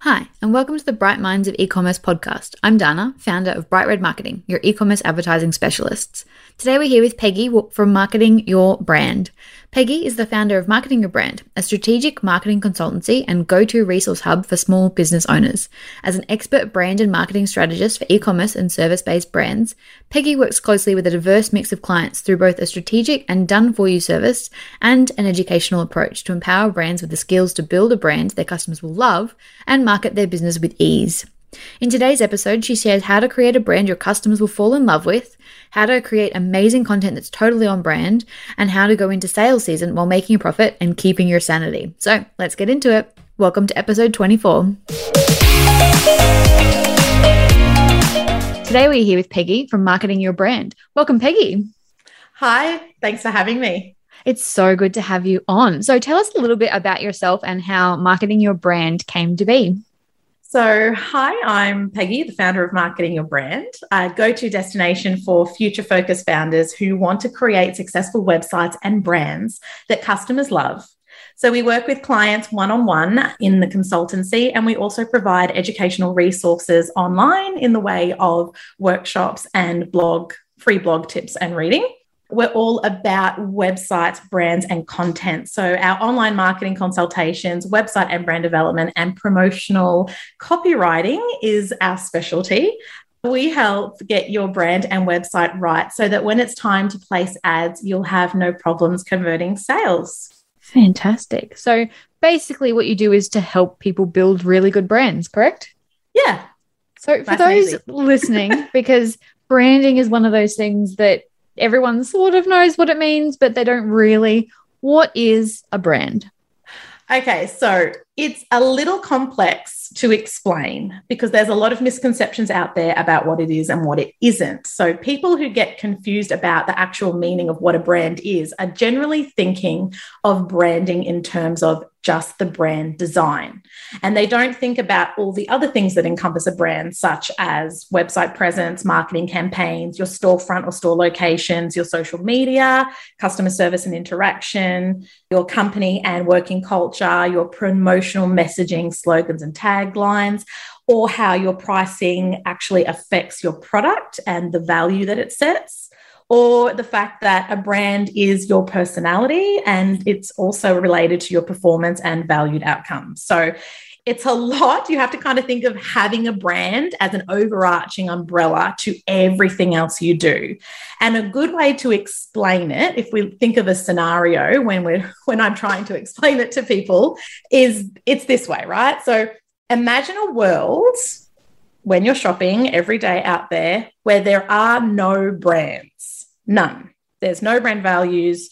Hi, and welcome to the Bright Minds of E-commerce podcast. I'm Dana, founder of Bright Red Marketing, your e-commerce advertising specialists. Today we're here with Peggy from Marketing Your Brand. Peggy is the founder of Marketing Your Brand, a strategic marketing consultancy and go-to resource hub for small business owners. As an expert brand and marketing strategist for e-commerce and service-based brands, Peggy works closely with a diverse mix of clients through both a strategic and done-for-you service and an educational approach to empower brands with the skills to build a brand their customers will love and market their business with ease. In today's episode, she shares how to create a brand your customers will fall in love with, how to create amazing content that's totally on brand, and how to go into sales season while making a profit and keeping your sanity. So let's get into it. Welcome to episode 24. Today we're here with Peggy from Marketing Your Brand. Welcome, Peggy. Hi, thanks for having me. It's so good to have you on. So tell us a little bit about yourself and how Marketing Your Brand came to be. So, hi, I'm Peggy, the founder of Marketing Your Brand, a go to destination for future focused founders who want to create successful websites and brands that customers love. So, we work with clients one on one in the consultancy, and we also provide educational resources online in the way of workshops and blog, free blog tips and reading we're all about websites, brands, and content. So, our online marketing consultations, website and brand development, and promotional copywriting is our specialty. We help get your brand and website right so that when it's time to place ads, you'll have no problems converting sales. Fantastic. So, basically, what you do is to help people build really good brands, correct? Yeah. So, for those listening, because branding is one of those things that everyone sort of knows what it means, but they don't really. What is a brand? Okay, so it's a little complex to explain because there's a lot of misconceptions out there about what it is and what it isn't. So, people who get confused about the actual meaning of what a brand is are generally thinking of branding in terms of just the brand design. And they don't think about all the other things that encompass a brand, such as website presence, marketing campaigns, your storefront or store locations, your social media, customer service and interaction, your company and working culture, your promotional messaging, slogans, and taglines. Or how your pricing actually affects your product and the value that it sets or the fact that a brand is your personality and it's also related to your performance and valued outcomes. So it's a lot. You have to kind of think of having a brand as an overarching umbrella to everything else you do. And a good way to explain it, if we think of a scenario when we're when I'm trying to explain it to people, is it's this way, right? So imagine a world when you're shopping every day out there where there are no brands None. There's no brand values.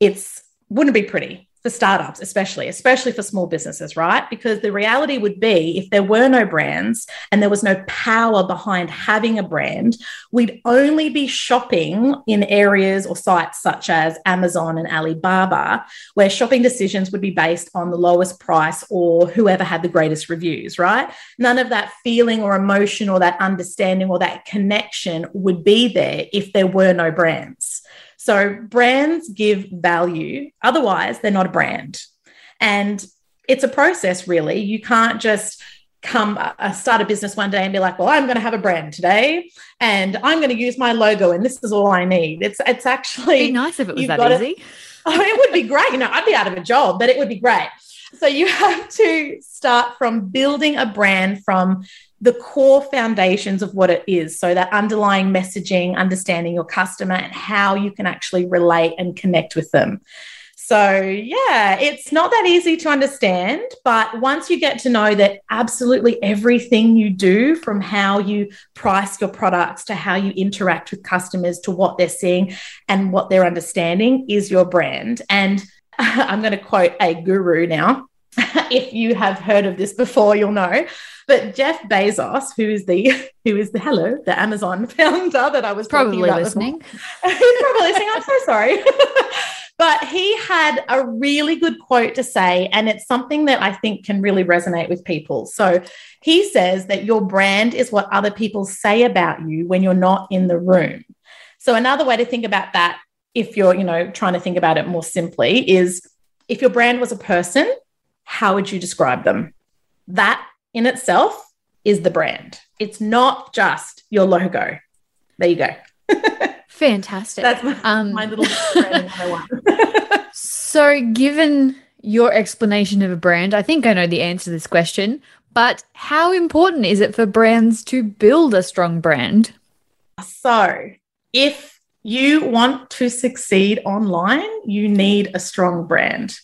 It's wouldn't be pretty for startups, especially, especially for small businesses, right? Because the reality would be if there were no brands and there was no power behind having a brand, we'd only be shopping in areas or sites such as Amazon and Alibaba, where shopping decisions would be based on the lowest price or whoever had the greatest reviews, right? None of that feeling or emotion or that understanding or that connection would be there if there were no brands. So brands give value, otherwise, they're not a brand. And it's a process, really. You can't just come uh, start a business one day and be like, well, I'm going to have a brand today and I'm going to use my logo and this is all I need. It's it's actually It'd be nice if it was that easy. oh, it would be great. You know, I'd be out of a job, but it would be great. So you have to start from building a brand from the core foundations of what it is. So, that underlying messaging, understanding your customer and how you can actually relate and connect with them. So, yeah, it's not that easy to understand. But once you get to know that absolutely everything you do, from how you price your products to how you interact with customers to what they're seeing and what they're understanding, is your brand. And I'm going to quote a guru now. if you have heard of this before, you'll know. But Jeff Bezos, who is the who is the hello, the Amazon founder that I was probably listening. He's probably listening. I'm so sorry. but he had a really good quote to say, and it's something that I think can really resonate with people. So he says that your brand is what other people say about you when you're not in the room. So another way to think about that, if you're, you know, trying to think about it more simply, is if your brand was a person how would you describe them? That in itself is the brand. It's not just your logo. There you go. Fantastic. That's my, um, my little so, given your explanation of a brand, I think I know the answer to this question, but how important is it for brands to build a strong brand? So, if you want to succeed online, you need a strong brand.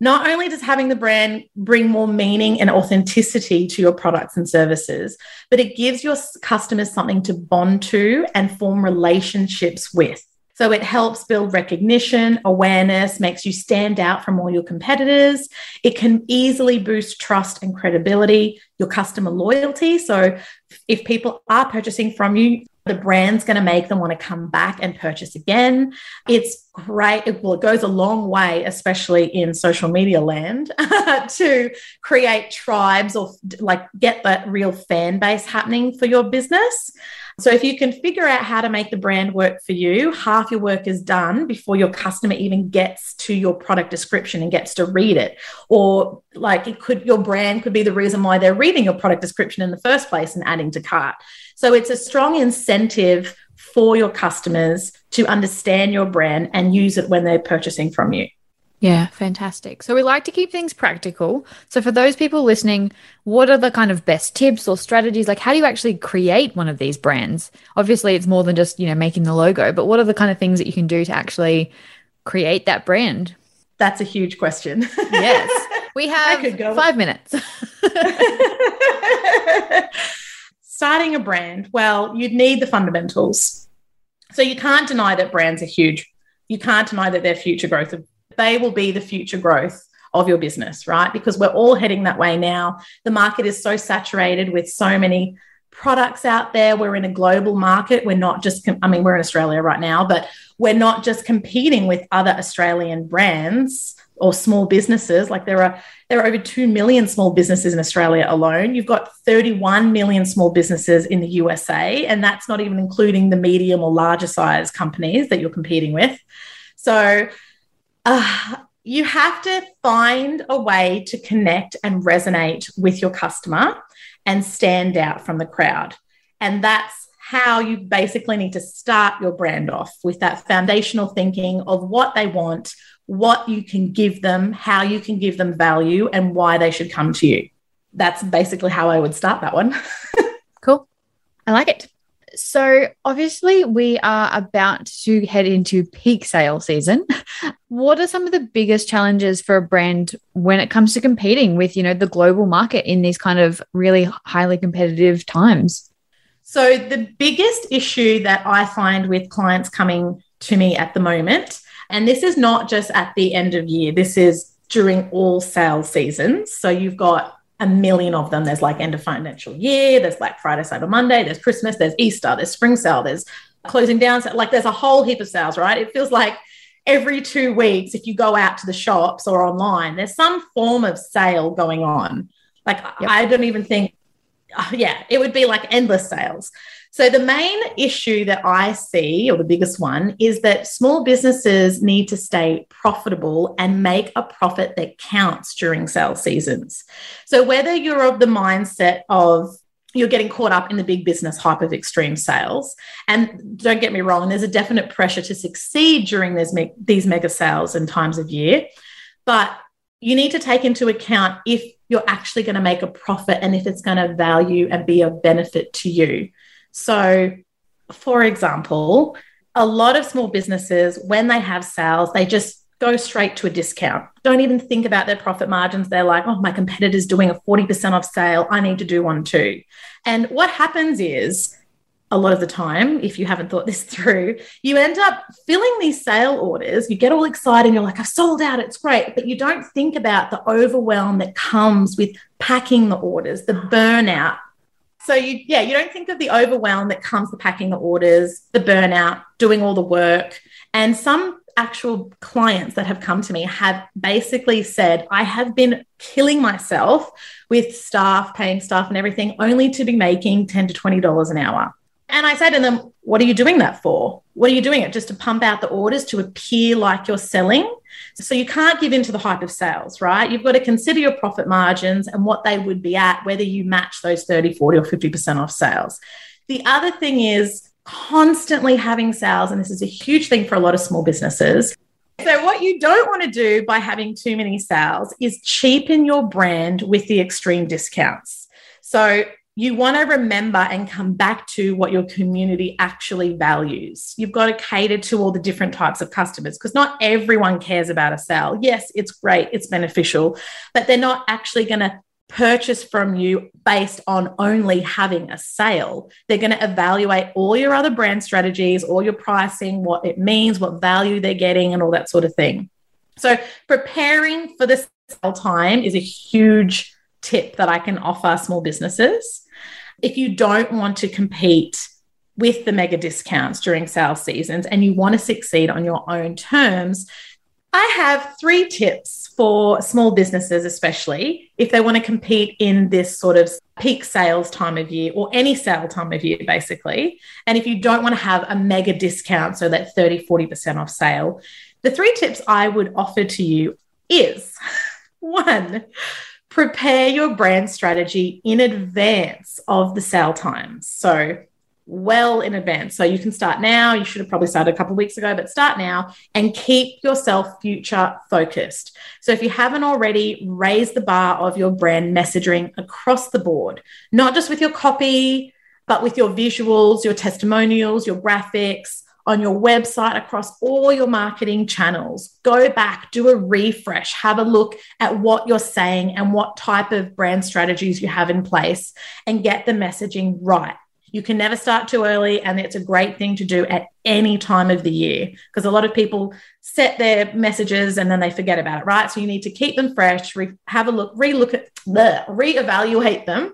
Not only does having the brand bring more meaning and authenticity to your products and services, but it gives your customers something to bond to and form relationships with. So it helps build recognition, awareness, makes you stand out from all your competitors. It can easily boost trust and credibility, your customer loyalty. So if people are purchasing from you, the brand's going to make them want to come back and purchase again. It's great. It, well, it goes a long way, especially in social media land, to create tribes or like get that real fan base happening for your business. So if you can figure out how to make the brand work for you, half your work is done before your customer even gets to your product description and gets to read it. Or like it could your brand could be the reason why they're reading your product description in the first place and adding to cart. So it's a strong incentive for your customers to understand your brand and use it when they're purchasing from you. Yeah, fantastic. So we like to keep things practical. So for those people listening, what are the kind of best tips or strategies? Like how do you actually create one of these brands? Obviously, it's more than just, you know, making the logo, but what are the kind of things that you can do to actually create that brand? That's a huge question. yes. We have 5 minutes. Starting a brand, well, you'd need the fundamentals. So you can't deny that brands are huge. You can't deny that they're future growth of they will be the future growth of your business, right? Because we're all heading that way now. The market is so saturated with so many products out there. We're in a global market. We're not just, I mean, we're in Australia right now, but we're not just competing with other Australian brands or small businesses. Like there are there are over 2 million small businesses in Australia alone. You've got 31 million small businesses in the USA, and that's not even including the medium or larger size companies that you're competing with. So uh, you have to find a way to connect and resonate with your customer and stand out from the crowd. And that's how you basically need to start your brand off with that foundational thinking of what they want, what you can give them, how you can give them value, and why they should come to you. That's basically how I would start that one. cool. I like it. So, obviously, we are about to head into peak sale season. What are some of the biggest challenges for a brand when it comes to competing with, you know, the global market in these kind of really highly competitive times? So, the biggest issue that I find with clients coming to me at the moment, and this is not just at the end of year, this is during all sales seasons. So, you've got a million of them. There's like end of financial year, there's Black Friday, Cyber Monday, there's Christmas, there's Easter, there's spring sale, there's closing down. Like there's a whole heap of sales, right? It feels like every two weeks, if you go out to the shops or online, there's some form of sale going on. Like yep. I don't even think, yeah, it would be like endless sales. So, the main issue that I see, or the biggest one, is that small businesses need to stay profitable and make a profit that counts during sales seasons. So, whether you're of the mindset of you're getting caught up in the big business hype of extreme sales. And don't get me wrong, there's a definite pressure to succeed during these, me- these mega sales and times of year. But you need to take into account if you're actually going to make a profit and if it's going to value and be of benefit to you. So, for example, a lot of small businesses, when they have sales, they just go straight to a discount. Don't even think about their profit margins. They're like, oh, my competitor's doing a 40% off sale. I need to do one too. And what happens is, a lot of the time, if you haven't thought this through, you end up filling these sale orders. You get all excited. You're like, I've sold out. It's great. But you don't think about the overwhelm that comes with packing the orders, the burnout, so you, yeah, you don't think of the overwhelm that comes with packing the orders, the burnout, doing all the work. And some actual clients that have come to me have basically said, I have been killing myself with staff, paying staff and everything, only to be making 10 to $20 an hour. And I say to them, What are you doing that for? What are you doing it just to pump out the orders to appear like you're selling? So you can't give in to the hype of sales, right? You've got to consider your profit margins and what they would be at, whether you match those 30, 40, or 50% off sales. The other thing is constantly having sales, and this is a huge thing for a lot of small businesses. So, what you don't want to do by having too many sales is cheapen your brand with the extreme discounts. So, you want to remember and come back to what your community actually values. You've got to cater to all the different types of customers because not everyone cares about a sale. Yes, it's great, it's beneficial, but they're not actually going to purchase from you based on only having a sale. They're going to evaluate all your other brand strategies, all your pricing, what it means, what value they're getting, and all that sort of thing. So, preparing for the sale time is a huge tip that I can offer small businesses. If you don't want to compete with the mega discounts during sales seasons and you want to succeed on your own terms, I have three tips for small businesses, especially if they want to compete in this sort of peak sales time of year or any sale time of year, basically. And if you don't want to have a mega discount, so that 30, 40% off sale, the three tips I would offer to you is one, prepare your brand strategy in advance of the sale times. So, well in advance. So you can start now. You should have probably started a couple weeks ago, but start now and keep yourself future focused. So if you haven't already, raise the bar of your brand messaging across the board, not just with your copy, but with your visuals, your testimonials, your graphics, on your website, across all your marketing channels. Go back, do a refresh, have a look at what you're saying and what type of brand strategies you have in place, and get the messaging right. You can never start too early, and it's a great thing to do at any time of the year because a lot of people set their messages and then they forget about it, right? So you need to keep them fresh, re- have a look, re-look at, bleh, re-evaluate them,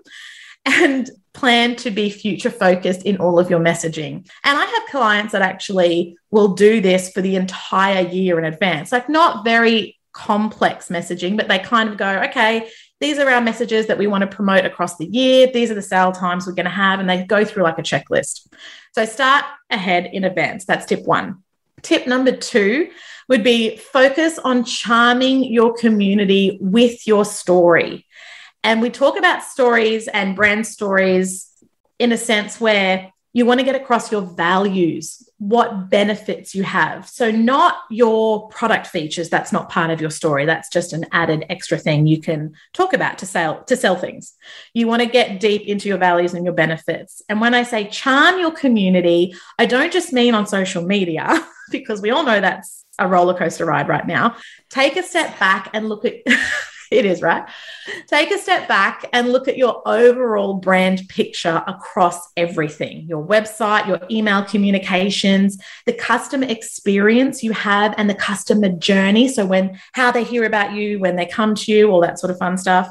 and plan to be future focused in all of your messaging. And I have clients that actually will do this for the entire year in advance, like not very complex messaging, but they kind of go, okay, these are our messages that we want to promote across the year. These are the sale times we're going to have. And they go through like a checklist. So start ahead in advance. That's tip one. Tip number two would be focus on charming your community with your story. And we talk about stories and brand stories in a sense where you want to get across your values, what benefits you have. So, not your product features, that's not part of your story. That's just an added extra thing you can talk about to sell to sell things. You want to get deep into your values and your benefits. And when I say charm your community, I don't just mean on social media, because we all know that's a roller coaster ride right now. Take a step back and look at it is, right? Take a step back and look at your overall brand picture across everything your website, your email communications, the customer experience you have, and the customer journey. So, when how they hear about you, when they come to you, all that sort of fun stuff.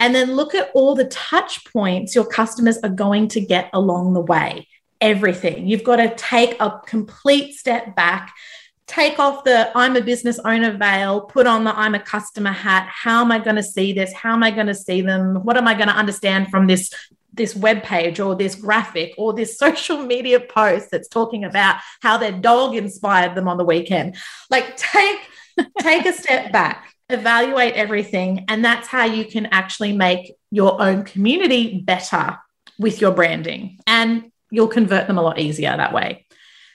And then look at all the touch points your customers are going to get along the way. Everything. You've got to take a complete step back take off the I'm a business owner veil, put on the I'm a customer hat. How am I going to see this? How am I going to see them? What am I going to understand from this this web page or this graphic or this social media post that's talking about how their dog inspired them on the weekend? Like take take a step back. Evaluate everything and that's how you can actually make your own community better with your branding and you'll convert them a lot easier that way.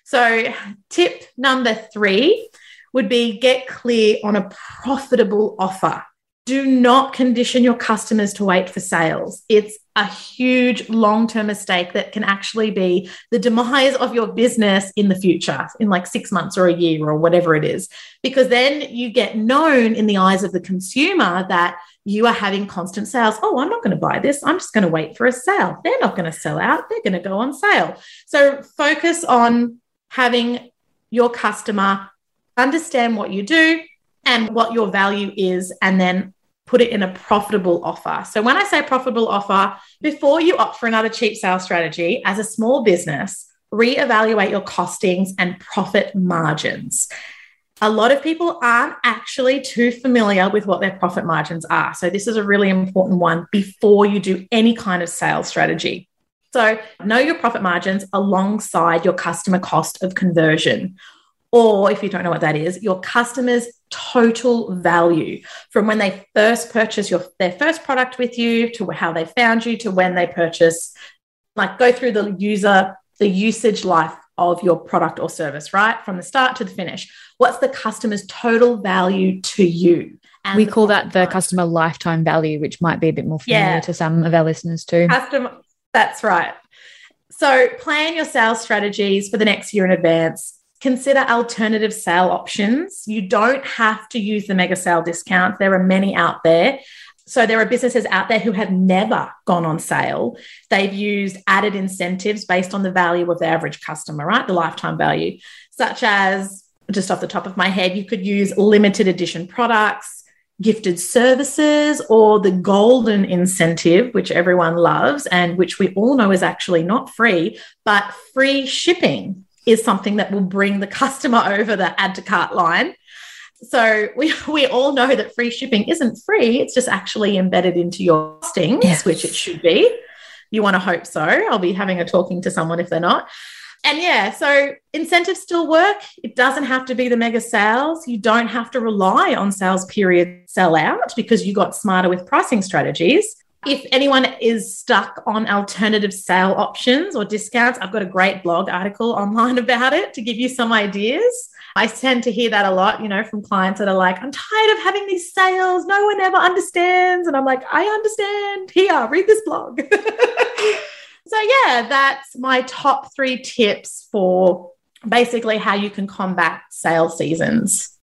So, tip number three would be get clear on a profitable offer. Do not condition your customers to wait for sales. It's a huge long term mistake that can actually be the demise of your business in the future, in like six months or a year or whatever it is, because then you get known in the eyes of the consumer that you are having constant sales. Oh, I'm not going to buy this. I'm just going to wait for a sale. They're not going to sell out. They're going to go on sale. So focus on having your customer understand what you do and what your value is, and then put it in a profitable offer. So, when I say profitable offer, before you opt for another cheap sales strategy as a small business, reevaluate your costings and profit margins. A lot of people aren't actually too familiar with what their profit margins are. So, this is a really important one before you do any kind of sales strategy. So, know your profit margins alongside your customer cost of conversion. Or, if you don't know what that is, your customer's total value from when they first purchase your, their first product with you to how they found you to when they purchase, like go through the user, the usage life of your product or service, right? From the start to the finish. What's the customer's total value to you? we call that the customer lifetime value, which might be a bit more familiar yeah. to some of our listeners too. Customer, that's right. So plan your sales strategies for the next year in advance. Consider alternative sale options. You don't have to use the mega sale discounts. There are many out there. So there are businesses out there who have never gone on sale. They've used added incentives based on the value of the average customer, right? The lifetime value, such as just off the top of my head, you could use limited edition products, gifted services, or the golden incentive, which everyone loves and which we all know is actually not free, but free shipping is something that will bring the customer over the add to cart line so we, we all know that free shipping isn't free. It's just actually embedded into your costings, yes. which it should be. You want to hope so. I'll be having a talking to someone if they're not. And yeah, so incentives still work. It doesn't have to be the mega sales. You don't have to rely on sales period sell out because you got smarter with pricing strategies. If anyone is stuck on alternative sale options or discounts, I've got a great blog article online about it to give you some ideas. I tend to hear that a lot, you know, from clients that are like, I'm tired of having these sales. No one ever understands. And I'm like, I understand. Here, read this blog. so, yeah, that's my top three tips for basically how you can combat sales seasons.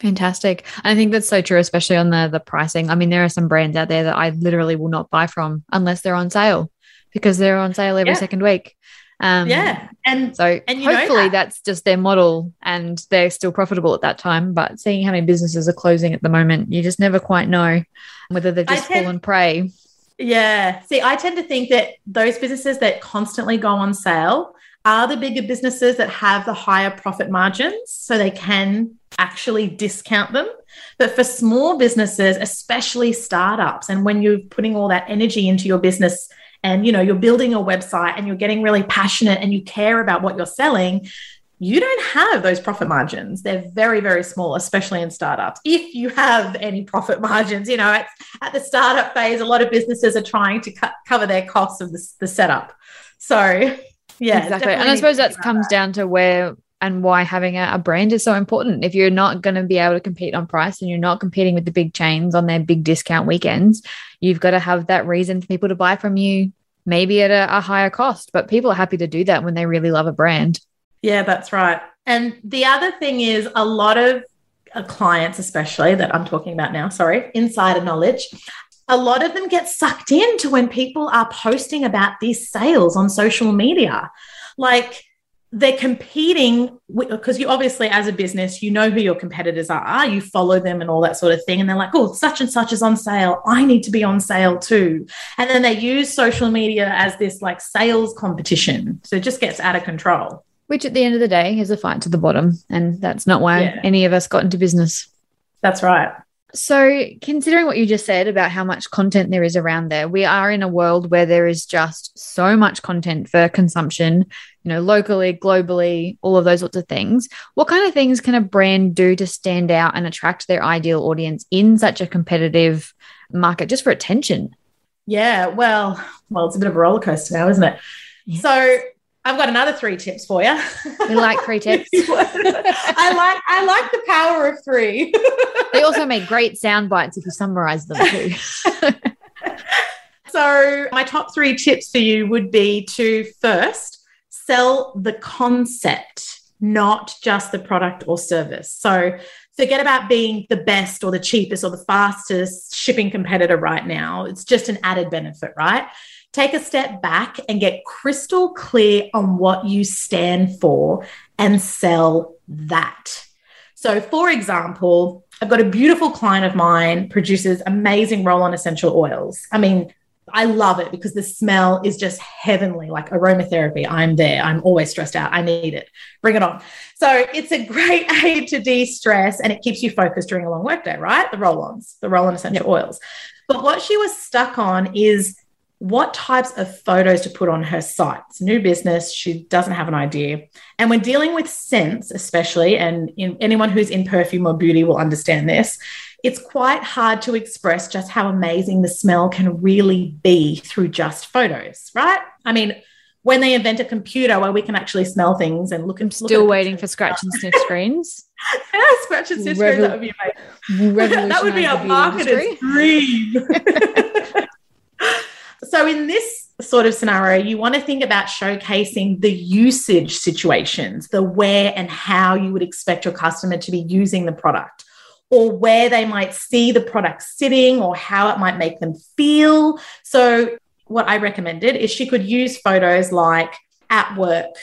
Fantastic. I think that's so true, especially on the the pricing. I mean, there are some brands out there that I literally will not buy from unless they're on sale because they're on sale every yeah. second week. Um, yeah, and so and hopefully that. that's just their model, and they're still profitable at that time. But seeing how many businesses are closing at the moment, you just never quite know whether they've just tend, fallen prey. Yeah, see, I tend to think that those businesses that constantly go on sale are the bigger businesses that have the higher profit margins, so they can actually discount them. But for small businesses, especially startups, and when you're putting all that energy into your business and you know you're building a website and you're getting really passionate and you care about what you're selling you don't have those profit margins they're very very small especially in startups if you have any profit margins you know at, at the startup phase a lot of businesses are trying to cut, cover their costs of the, the setup so yeah exactly and i suppose that comes that. down to where and why having a, a, brand is so important. If you're not going to be able to compete on price and you're not competing with the big chains on their big discount weekends, you've got to have that reason for people to buy from you, maybe at a, a higher cost. But people are happy to do that when they really love a brand. Yeah, that's right. And the other thing is a lot of uh, clients, especially that I'm talking about now, sorry, insider knowledge, a lot of them get sucked into when people are posting about these sales on social media. Like, they're competing because you obviously as a business you know who your competitors are you follow them and all that sort of thing and they're like oh such and such is on sale i need to be on sale too and then they use social media as this like sales competition so it just gets out of control which at the end of the day is a fight to the bottom and that's not why yeah. any of us got into business that's right so, considering what you just said about how much content there is around there, we are in a world where there is just so much content for consumption, you know, locally, globally, all of those sorts of things. What kind of things can a brand do to stand out and attract their ideal audience in such a competitive market just for attention? Yeah, well, well, it's a bit of a roller coaster now, isn't it? Yes. So, I've got another three tips for you. We like three tips. I like I like the power of three. they also make great sound bites if you summarize them too. so my top three tips for you would be to first sell the concept, not just the product or service. So forget about being the best or the cheapest or the fastest shipping competitor right now. It's just an added benefit, right? Take a step back and get crystal clear on what you stand for and sell that. So, for example, I've got a beautiful client of mine produces amazing roll on essential oils. I mean, I love it because the smell is just heavenly, like aromatherapy. I'm there. I'm always stressed out. I need it. Bring it on. So it's a great aid to de stress and it keeps you focused during a long workday, right? The roll ons, the roll on essential yep. oils. But what she was stuck on is what types of photos to put on her site. It's new business. She doesn't have an idea. And when dealing with scents, especially, and in, anyone who's in perfume or beauty will understand this, it's quite hard to express just how amazing the smell can really be through just photos, right? I mean, when they invent a computer where we can actually smell things and look and still look waiting for scratch and sniff screens. yeah, scratch and sniff Revol- screens. That would be amazing. that would be a marketer's dream. so in this sort of scenario, you want to think about showcasing the usage situations, the where and how you would expect your customer to be using the product, or where they might see the product sitting, or how it might make them feel. So, what I recommended is she could use photos like at work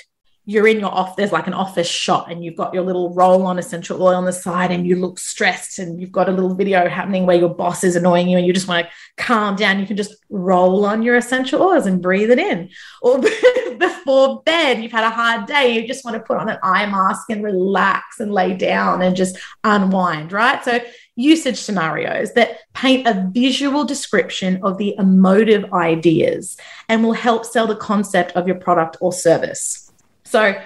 you're in your off there's like an office shot and you've got your little roll on essential oil on the side and you look stressed and you've got a little video happening where your boss is annoying you and you just want to calm down. You can just roll on your essential oils and breathe it in. Or before bed you've had a hard day you just want to put on an eye mask and relax and lay down and just unwind right? So usage scenarios that paint a visual description of the emotive ideas and will help sell the concept of your product or service so,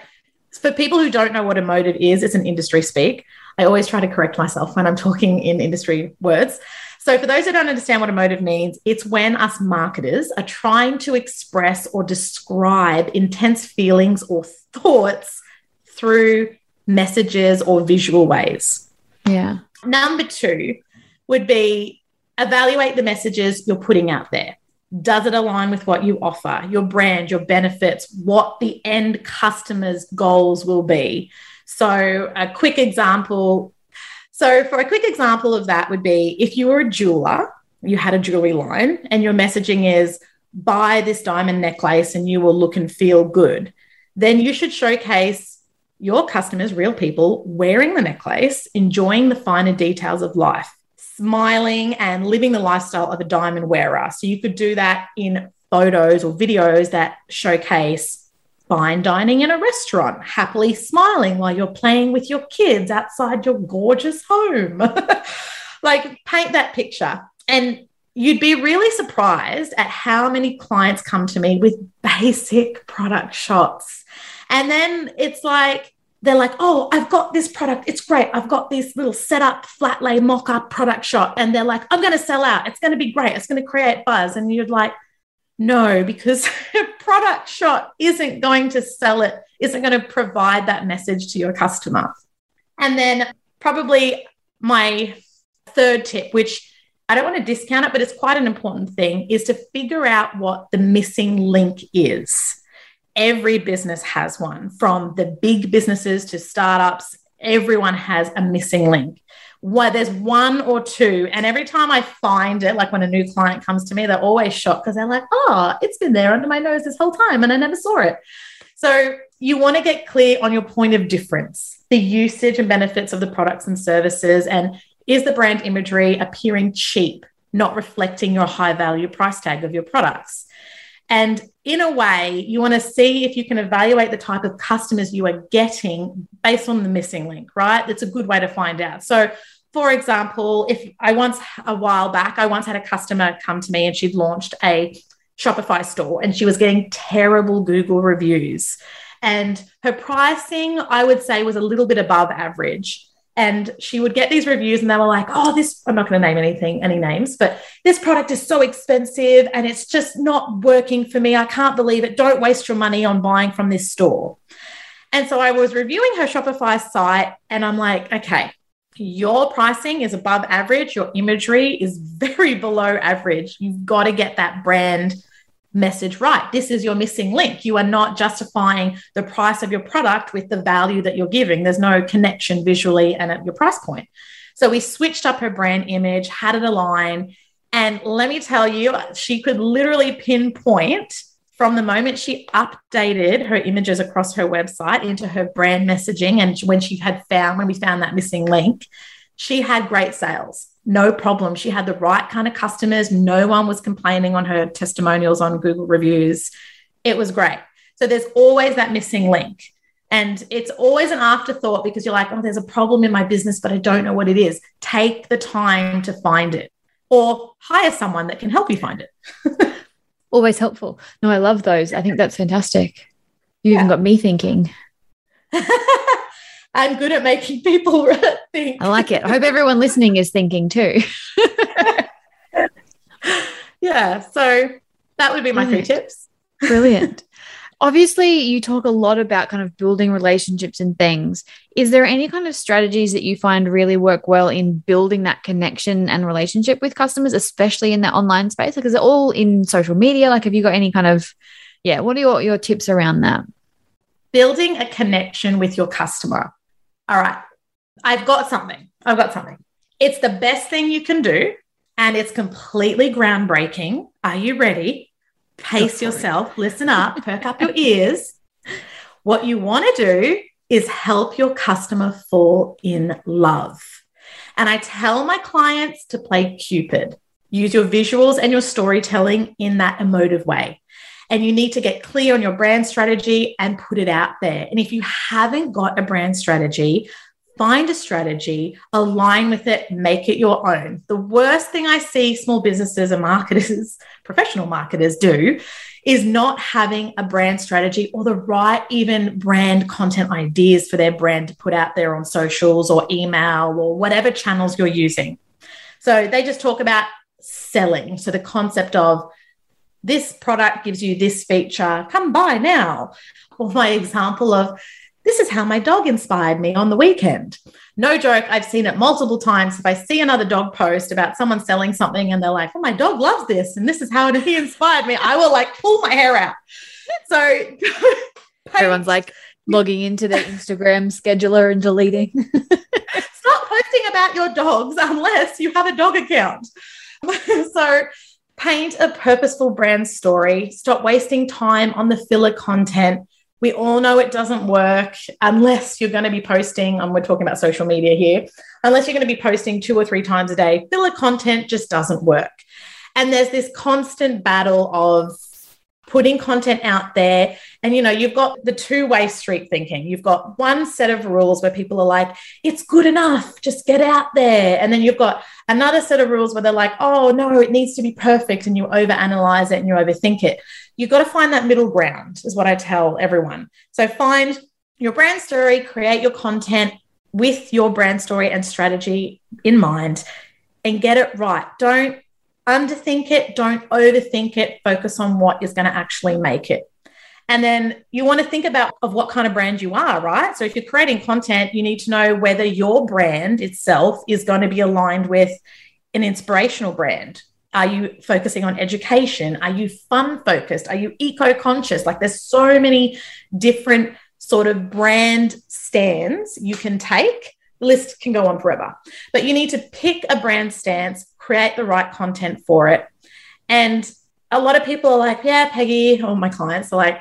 for people who don't know what emotive is, it's an industry speak. I always try to correct myself when I'm talking in industry words. So, for those who don't understand what emotive means, it's when us marketers are trying to express or describe intense feelings or thoughts through messages or visual ways. Yeah. Number two would be evaluate the messages you're putting out there. Does it align with what you offer, your brand, your benefits, what the end customer's goals will be? So, a quick example. So, for a quick example of that, would be if you were a jeweler, you had a jewelry line, and your messaging is buy this diamond necklace and you will look and feel good, then you should showcase your customers, real people, wearing the necklace, enjoying the finer details of life smiling and living the lifestyle of a diamond wearer. So you could do that in photos or videos that showcase fine dining in a restaurant, happily smiling while you're playing with your kids outside your gorgeous home. like paint that picture. And you'd be really surprised at how many clients come to me with basic product shots. And then it's like, they're like, oh, I've got this product. It's great. I've got this little setup, flat lay, mock up product shot. And they're like, I'm going to sell out. It's going to be great. It's going to create buzz. And you're like, no, because a product shot isn't going to sell it, isn't going to provide that message to your customer. And then probably my third tip, which I don't want to discount it, but it's quite an important thing, is to figure out what the missing link is every business has one from the big businesses to startups everyone has a missing link. Where there's one or two and every time i find it like when a new client comes to me they're always shocked because they're like oh it's been there under my nose this whole time and i never saw it. So you want to get clear on your point of difference the usage and benefits of the products and services and is the brand imagery appearing cheap not reflecting your high value price tag of your products and in a way, you want to see if you can evaluate the type of customers you are getting based on the missing link, right? That's a good way to find out. So, for example, if I once a while back, I once had a customer come to me and she'd launched a Shopify store and she was getting terrible Google reviews. And her pricing, I would say, was a little bit above average and she would get these reviews and they were like oh this i'm not going to name anything any names but this product is so expensive and it's just not working for me. I can't believe it. Don't waste your money on buying from this store. And so i was reviewing her shopify site and i'm like okay your pricing is above average. Your imagery is very below average. You've got to get that brand message right. This is your missing link. You are not justifying the price of your product with the value that you're giving. There's no connection visually and at your price point. So we switched up her brand image, had it align. And let me tell you, she could literally pinpoint from the moment she updated her images across her website into her brand messaging. And when she had found, when we found that missing link, she had great sales no problem. She had the right kind of customers. No one was complaining on her testimonials on Google reviews. It was great. So there's always that missing link. And it's always an afterthought because you're like, oh, there's a problem in my business, but I don't know what it is. Take the time to find it or hire someone that can help you find it. Always helpful. No, I love those. I think that's fantastic. You yeah. even got me thinking. I'm good at making people think. I like it. I hope everyone listening is thinking too. yeah. So that would be my three tips. Brilliant. Obviously, you talk a lot about kind of building relationships and things. Is there any kind of strategies that you find really work well in building that connection and relationship with customers, especially in that online space? Like, is it all in social media? Like, have you got any kind of, yeah, what are your, your tips around that? Building a connection with your customer. All right, I've got something. I've got something. It's the best thing you can do, and it's completely groundbreaking. Are you ready? pace yourself, listen up, perk up your ears. What you want to do is help your customer fall in love. And I tell my clients to play Cupid. Use your visuals and your storytelling in that emotive way. And you need to get clear on your brand strategy and put it out there. And if you haven't got a brand strategy, find a strategy, align with it, make it your own. The worst thing I see small businesses and marketers, professional marketers do is not having a brand strategy or the right even brand content ideas for their brand to put out there on socials or email or whatever channels you're using. So they just talk about selling. So the concept of this product gives you this feature, come buy now. Or my example of this is how my dog inspired me on the weekend. No joke, I've seen it multiple times. If I see another dog post about someone selling something and they're like, oh, my dog loves this and this is how he inspired me, I will like pull my hair out. So everyone's like logging into their Instagram scheduler and deleting. Stop posting about your dogs unless you have a dog account. so paint a purposeful brand story. Stop wasting time on the filler content we all know it doesn't work unless you're going to be posting, and we're talking about social media here, unless you're going to be posting two or three times a day. Filler content just doesn't work. And there's this constant battle of putting content out there. And, you know, you've got the two way street thinking. You've got one set of rules where people are like, it's good enough, just get out there. And then you've got another set of rules where they're like, oh, no, it needs to be perfect. And you overanalyze it and you overthink it. You've got to find that middle ground, is what I tell everyone. So find your brand story, create your content with your brand story and strategy in mind and get it right. Don't underthink it, don't overthink it, focus on what is going to actually make it. And then you want to think about of what kind of brand you are, right? So if you're creating content, you need to know whether your brand itself is going to be aligned with an inspirational brand. Are you focusing on education? Are you fun focused? Are you eco conscious? Like there's so many different sort of brand stands you can take. List can go on forever, but you need to pick a brand stance create the right content for it. And a lot of people are like, yeah, Peggy, or my clients are like,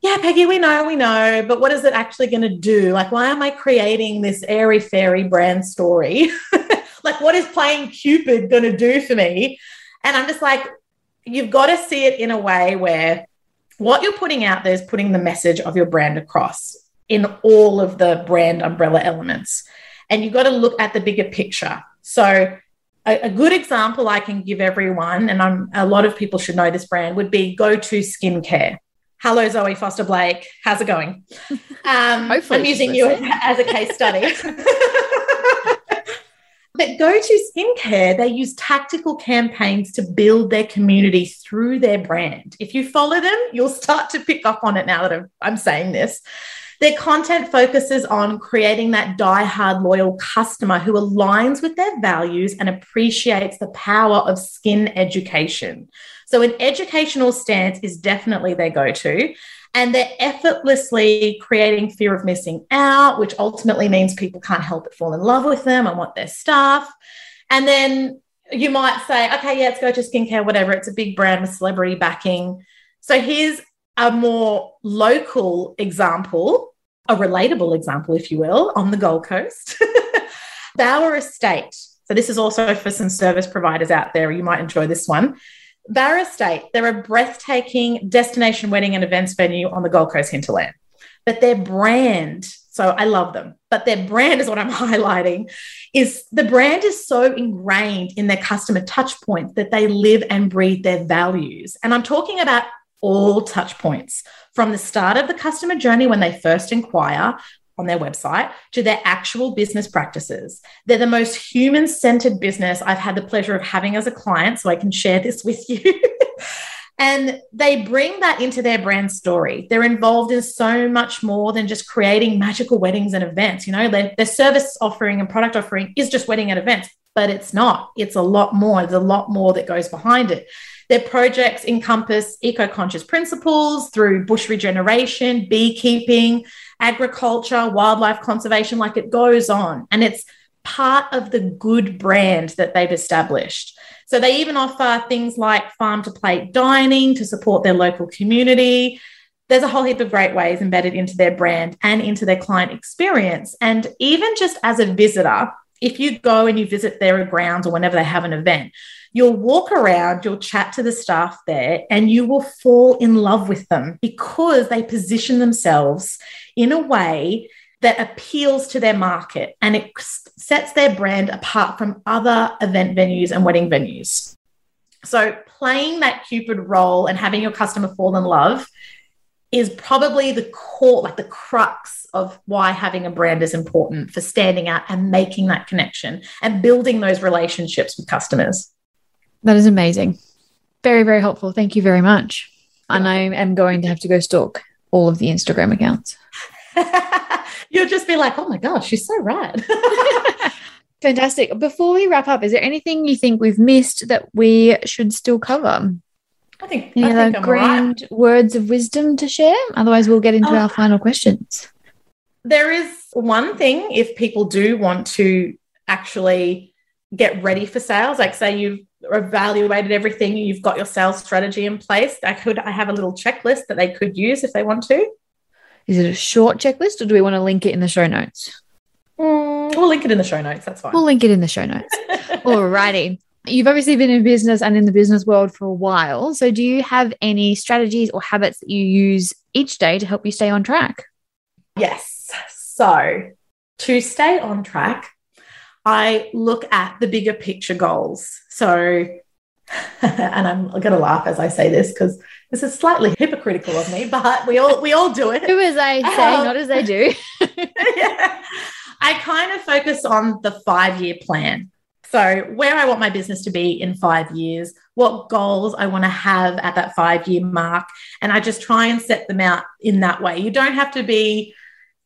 yeah, Peggy, we know, we know, but what is it actually going to do? Like, why am I creating this airy fairy brand story? like, what is playing Cupid going to do for me? And I'm just like, you've got to see it in a way where what you're putting out there is putting the message of your brand across in all of the brand umbrella elements. And you've got to look at the bigger picture. So, a, a, good example I can give everyone, and I'm, a lot of people should know this brand, would be Go To Skincare. Hello, Zoe Foster Blake. How's it going? Um, I'm using you as a case study. but Go To Skincare, they use tactical campaigns to build their community through their brand. If you follow them, you'll start to pick up on it now that I'm saying this. Their content focuses on creating that die-hard loyal customer who aligns with their values and appreciates the power of skin education. So, an educational stance is definitely their go to. And they're effortlessly creating fear of missing out, which ultimately means people can't help but fall in love with them and want their stuff. And then you might say, okay, yeah, let's go to skincare, whatever. It's a big brand with celebrity backing. So here's a more local example, a relatable example, if you will, on the Gold Coast, Bauer Estate. So, this is also for some service providers out there. You might enjoy this one. Bauer Estate, they're a breathtaking destination wedding and events venue on the Gold Coast hinterland. But their brand So I love them. But their brand is what I'm highlighting is the brand is so ingrained in their customer touch points that they live and breathe their values. And I'm talking about all touch points from the start of the customer journey when they first inquire on their website to their actual business practices. They're the most human centered business I've had the pleasure of having as a client, so I can share this with you. and they bring that into their brand story. They're involved in so much more than just creating magical weddings and events. You know, their, their service offering and product offering is just wedding and events, but it's not. It's a lot more. There's a lot more that goes behind it. Their projects encompass eco conscious principles through bush regeneration, beekeeping, agriculture, wildlife conservation, like it goes on. And it's part of the good brand that they've established. So they even offer things like farm to plate dining to support their local community. There's a whole heap of great ways embedded into their brand and into their client experience. And even just as a visitor, if you go and you visit their grounds or whenever they have an event, You'll walk around, you'll chat to the staff there, and you will fall in love with them because they position themselves in a way that appeals to their market and it sets their brand apart from other event venues and wedding venues. So, playing that Cupid role and having your customer fall in love is probably the core, like the crux of why having a brand is important for standing out and making that connection and building those relationships with customers. That is amazing. Very, very helpful. Thank you very much. And I am going to have to go stalk all of the Instagram accounts. You'll just be like, oh my gosh, she's so right. Fantastic. Before we wrap up, is there anything you think we've missed that we should still cover? I think any I other grand right. words of wisdom to share? Otherwise, we'll get into oh, our final questions. There is one thing if people do want to actually get ready for sales, like say you've evaluated everything, you've got your sales strategy in place. I could I have a little checklist that they could use if they want to. Is it a short checklist or do we want to link it in the show notes? Mm, we'll link it in the show notes. That's fine. We'll link it in the show notes. Alrighty. You've obviously been in business and in the business world for a while. So, do you have any strategies or habits that you use each day to help you stay on track? Yes. So, to stay on track, I look at the bigger picture goals. So, and I'm going to laugh as I say this because this is slightly hypocritical of me, but we all we all do it. Do as I say, um, not as I do. yeah. I kind of focus on the five year plan. So, where I want my business to be in five years, what goals I want to have at that five year mark. And I just try and set them out in that way. You don't have to be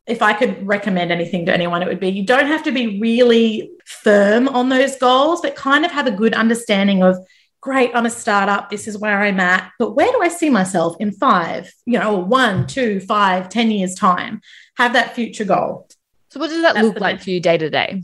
if I could recommend anything to anyone, it would be you don't have to be really firm on those goals, but kind of have a good understanding of great, I'm a startup, this is where I'm at, but where do I see myself in five, you know, one, two, five, ten years' time? Have that future goal. So, what does that That's look like for you day to day?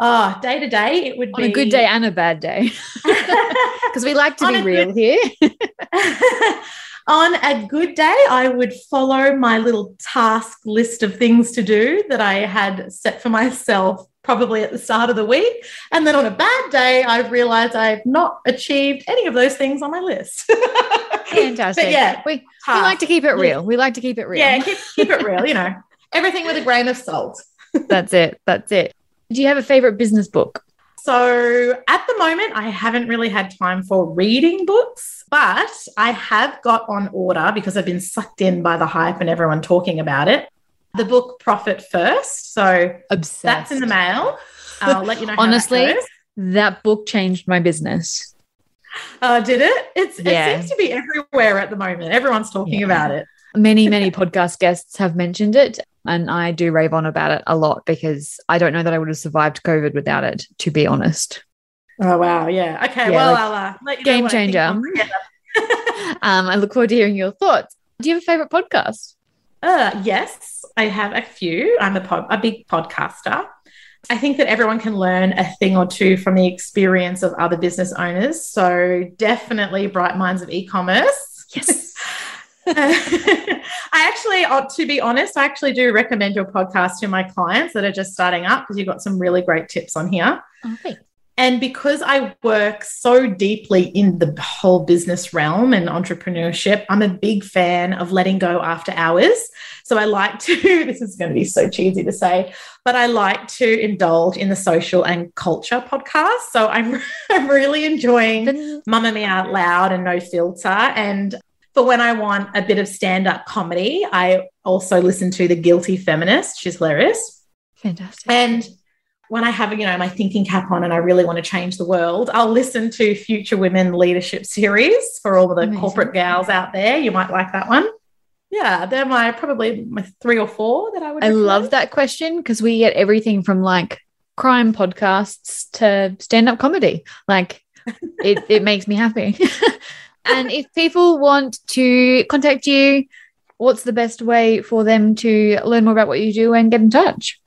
Ah, day to day, it would on be a good day and a bad day, because we like to be real good... here. on a good day, I would follow my little task list of things to do that I had set for myself probably at the start of the week. And then on a bad day, I've realized I've not achieved any of those things on my list. Fantastic. But yeah, we, we like to keep it real. We like to keep it real. Yeah, keep, keep it real, you know, everything with a grain of salt. That's it. That's it. Do you have a favorite business book? So at the moment, I haven't really had time for reading books, but I have got on order because I've been sucked in by the hype and everyone talking about it. The book Profit First. So Obsessed. that's in the mail. I'll let you know. Honestly, that, that, book changed my business. Uh, did it? It's, yeah. It seems to be everywhere at the moment. Everyone's talking yeah. about it. Many, many podcast guests have mentioned it. And I do rave on about it a lot because I don't know that I would have survived COVID without it, to be honest. Oh, wow. Yeah. Okay. Yeah, well, like, I'll uh, let you Game changer. um, I look forward to hearing your thoughts. Do you have a favorite podcast? Uh, yes, I have a few. I'm a, pod, a big podcaster. I think that everyone can learn a thing or two from the experience of other business owners. So, definitely Bright Minds of E-commerce. Yes. I actually, uh, to be honest, I actually do recommend your podcast to my clients that are just starting up because you've got some really great tips on here. Okay. And because I work so deeply in the whole business realm and entrepreneurship, I'm a big fan of letting go after hours. So I like to, this is going to be so cheesy to say, but I like to indulge in the social and culture podcast. So I'm, I'm really enjoying Mamamia Out Loud and No Filter. And for when I want a bit of stand up comedy, I also listen to The Guilty Feminist. She's hilarious. Fantastic. And when I have, you know, my thinking cap on and I really want to change the world, I'll listen to Future Women Leadership Series for all the Amazing. corporate gals out there. You might like that one. Yeah, they're my probably my three or four that I would. I recommend. love that question because we get everything from like crime podcasts to stand up comedy. Like it, it makes me happy. and if people want to contact you, what's the best way for them to learn more about what you do and get in touch?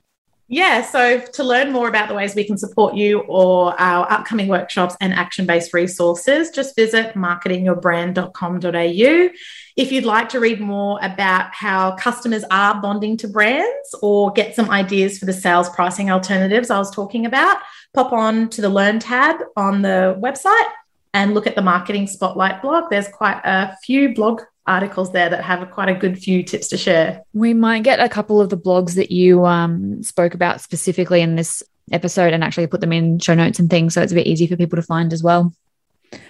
Yeah, so to learn more about the ways we can support you or our upcoming workshops and action based resources, just visit marketingyourbrand.com.au. If you'd like to read more about how customers are bonding to brands or get some ideas for the sales pricing alternatives I was talking about, pop on to the Learn tab on the website and look at the Marketing Spotlight blog. There's quite a few blog articles there that have a, quite a good few tips to share. We might get a couple of the blogs that you um, spoke about specifically in this episode and actually put them in show notes and things. So it's a bit easy for people to find as well.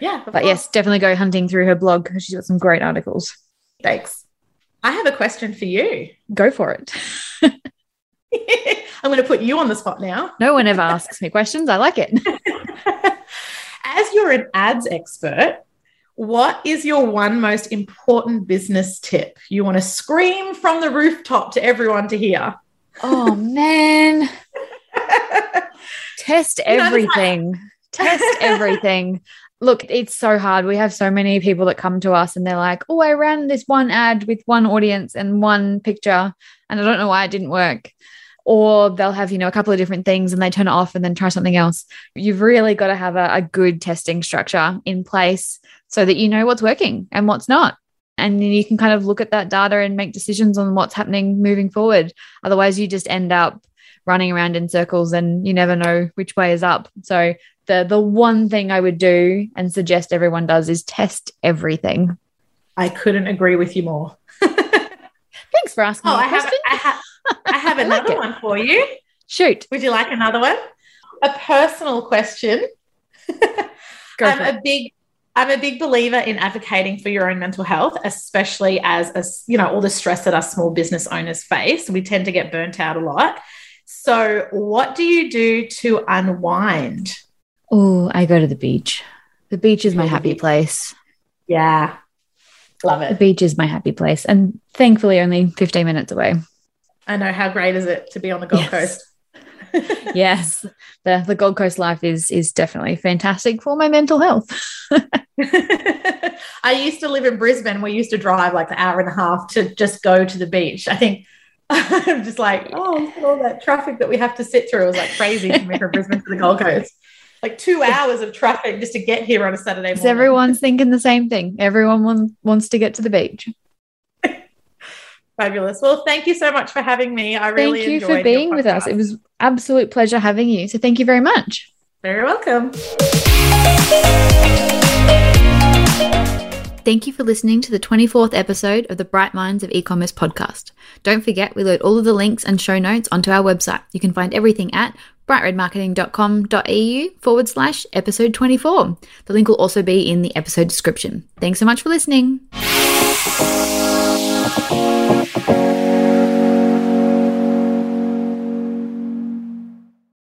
Yeah. But course. yes, definitely go hunting through her blog because she's got some great articles. Thanks. I have a question for you. Go for it. I'm going to put you on the spot now. No one ever asks me questions. I like it. As you're an ads expert, what is your one most important business tip you want to scream from the rooftop to everyone to hear? Oh, man. Test everything. Test everything. Look, it's so hard. We have so many people that come to us and they're like, oh, I ran this one ad with one audience and one picture, and I don't know why it didn't work or they'll have you know a couple of different things and they turn it off and then try something else. You've really got to have a, a, good testing structure in place so that you know what's working and what's not. And then you can kind of look at that data and make decisions on what's happening moving forward. Otherwise you just end up running around in circles and you never know which way is up. So the the one thing i would do and suggest everyone does is test everything. I couldn't agree with you more. Thanks for asking oh, I have, I have I have another like one for you. Shoot. Would you like another one? A personal question. I'm a big I'm a big believer in advocating for your own mental health, especially as a, you know all the stress that us small business owners face. We tend to get burnt out a lot. So, what do you do to unwind? Oh, I go to the beach. The beach is my happy place. Yeah. Love it. The beach is my happy place. And thankfully only 15 minutes away. I know how great is it to be on the Gold yes. Coast. yes, the the Gold Coast life is is definitely fantastic for my mental health. I used to live in Brisbane. We used to drive like an hour and a half to just go to the beach. I think I'm just like, oh, all that traffic that we have to sit through. It was like crazy to me from Brisbane to the Gold Coast. Like two hours of traffic just to get here on a Saturday morning. Everyone's thinking the same thing. Everyone wants to get to the beach. Fabulous. Well, thank you so much for having me. I really thank you for being with us. It was absolute pleasure having you. So thank you very much. Very welcome. Thank you for listening to the 24th episode of the Bright Minds of E-commerce podcast. Don't forget, we load all of the links and show notes onto our website. You can find everything at brightredmarketing.com.au forward slash episode 24. The link will also be in the episode description. Thanks so much for listening.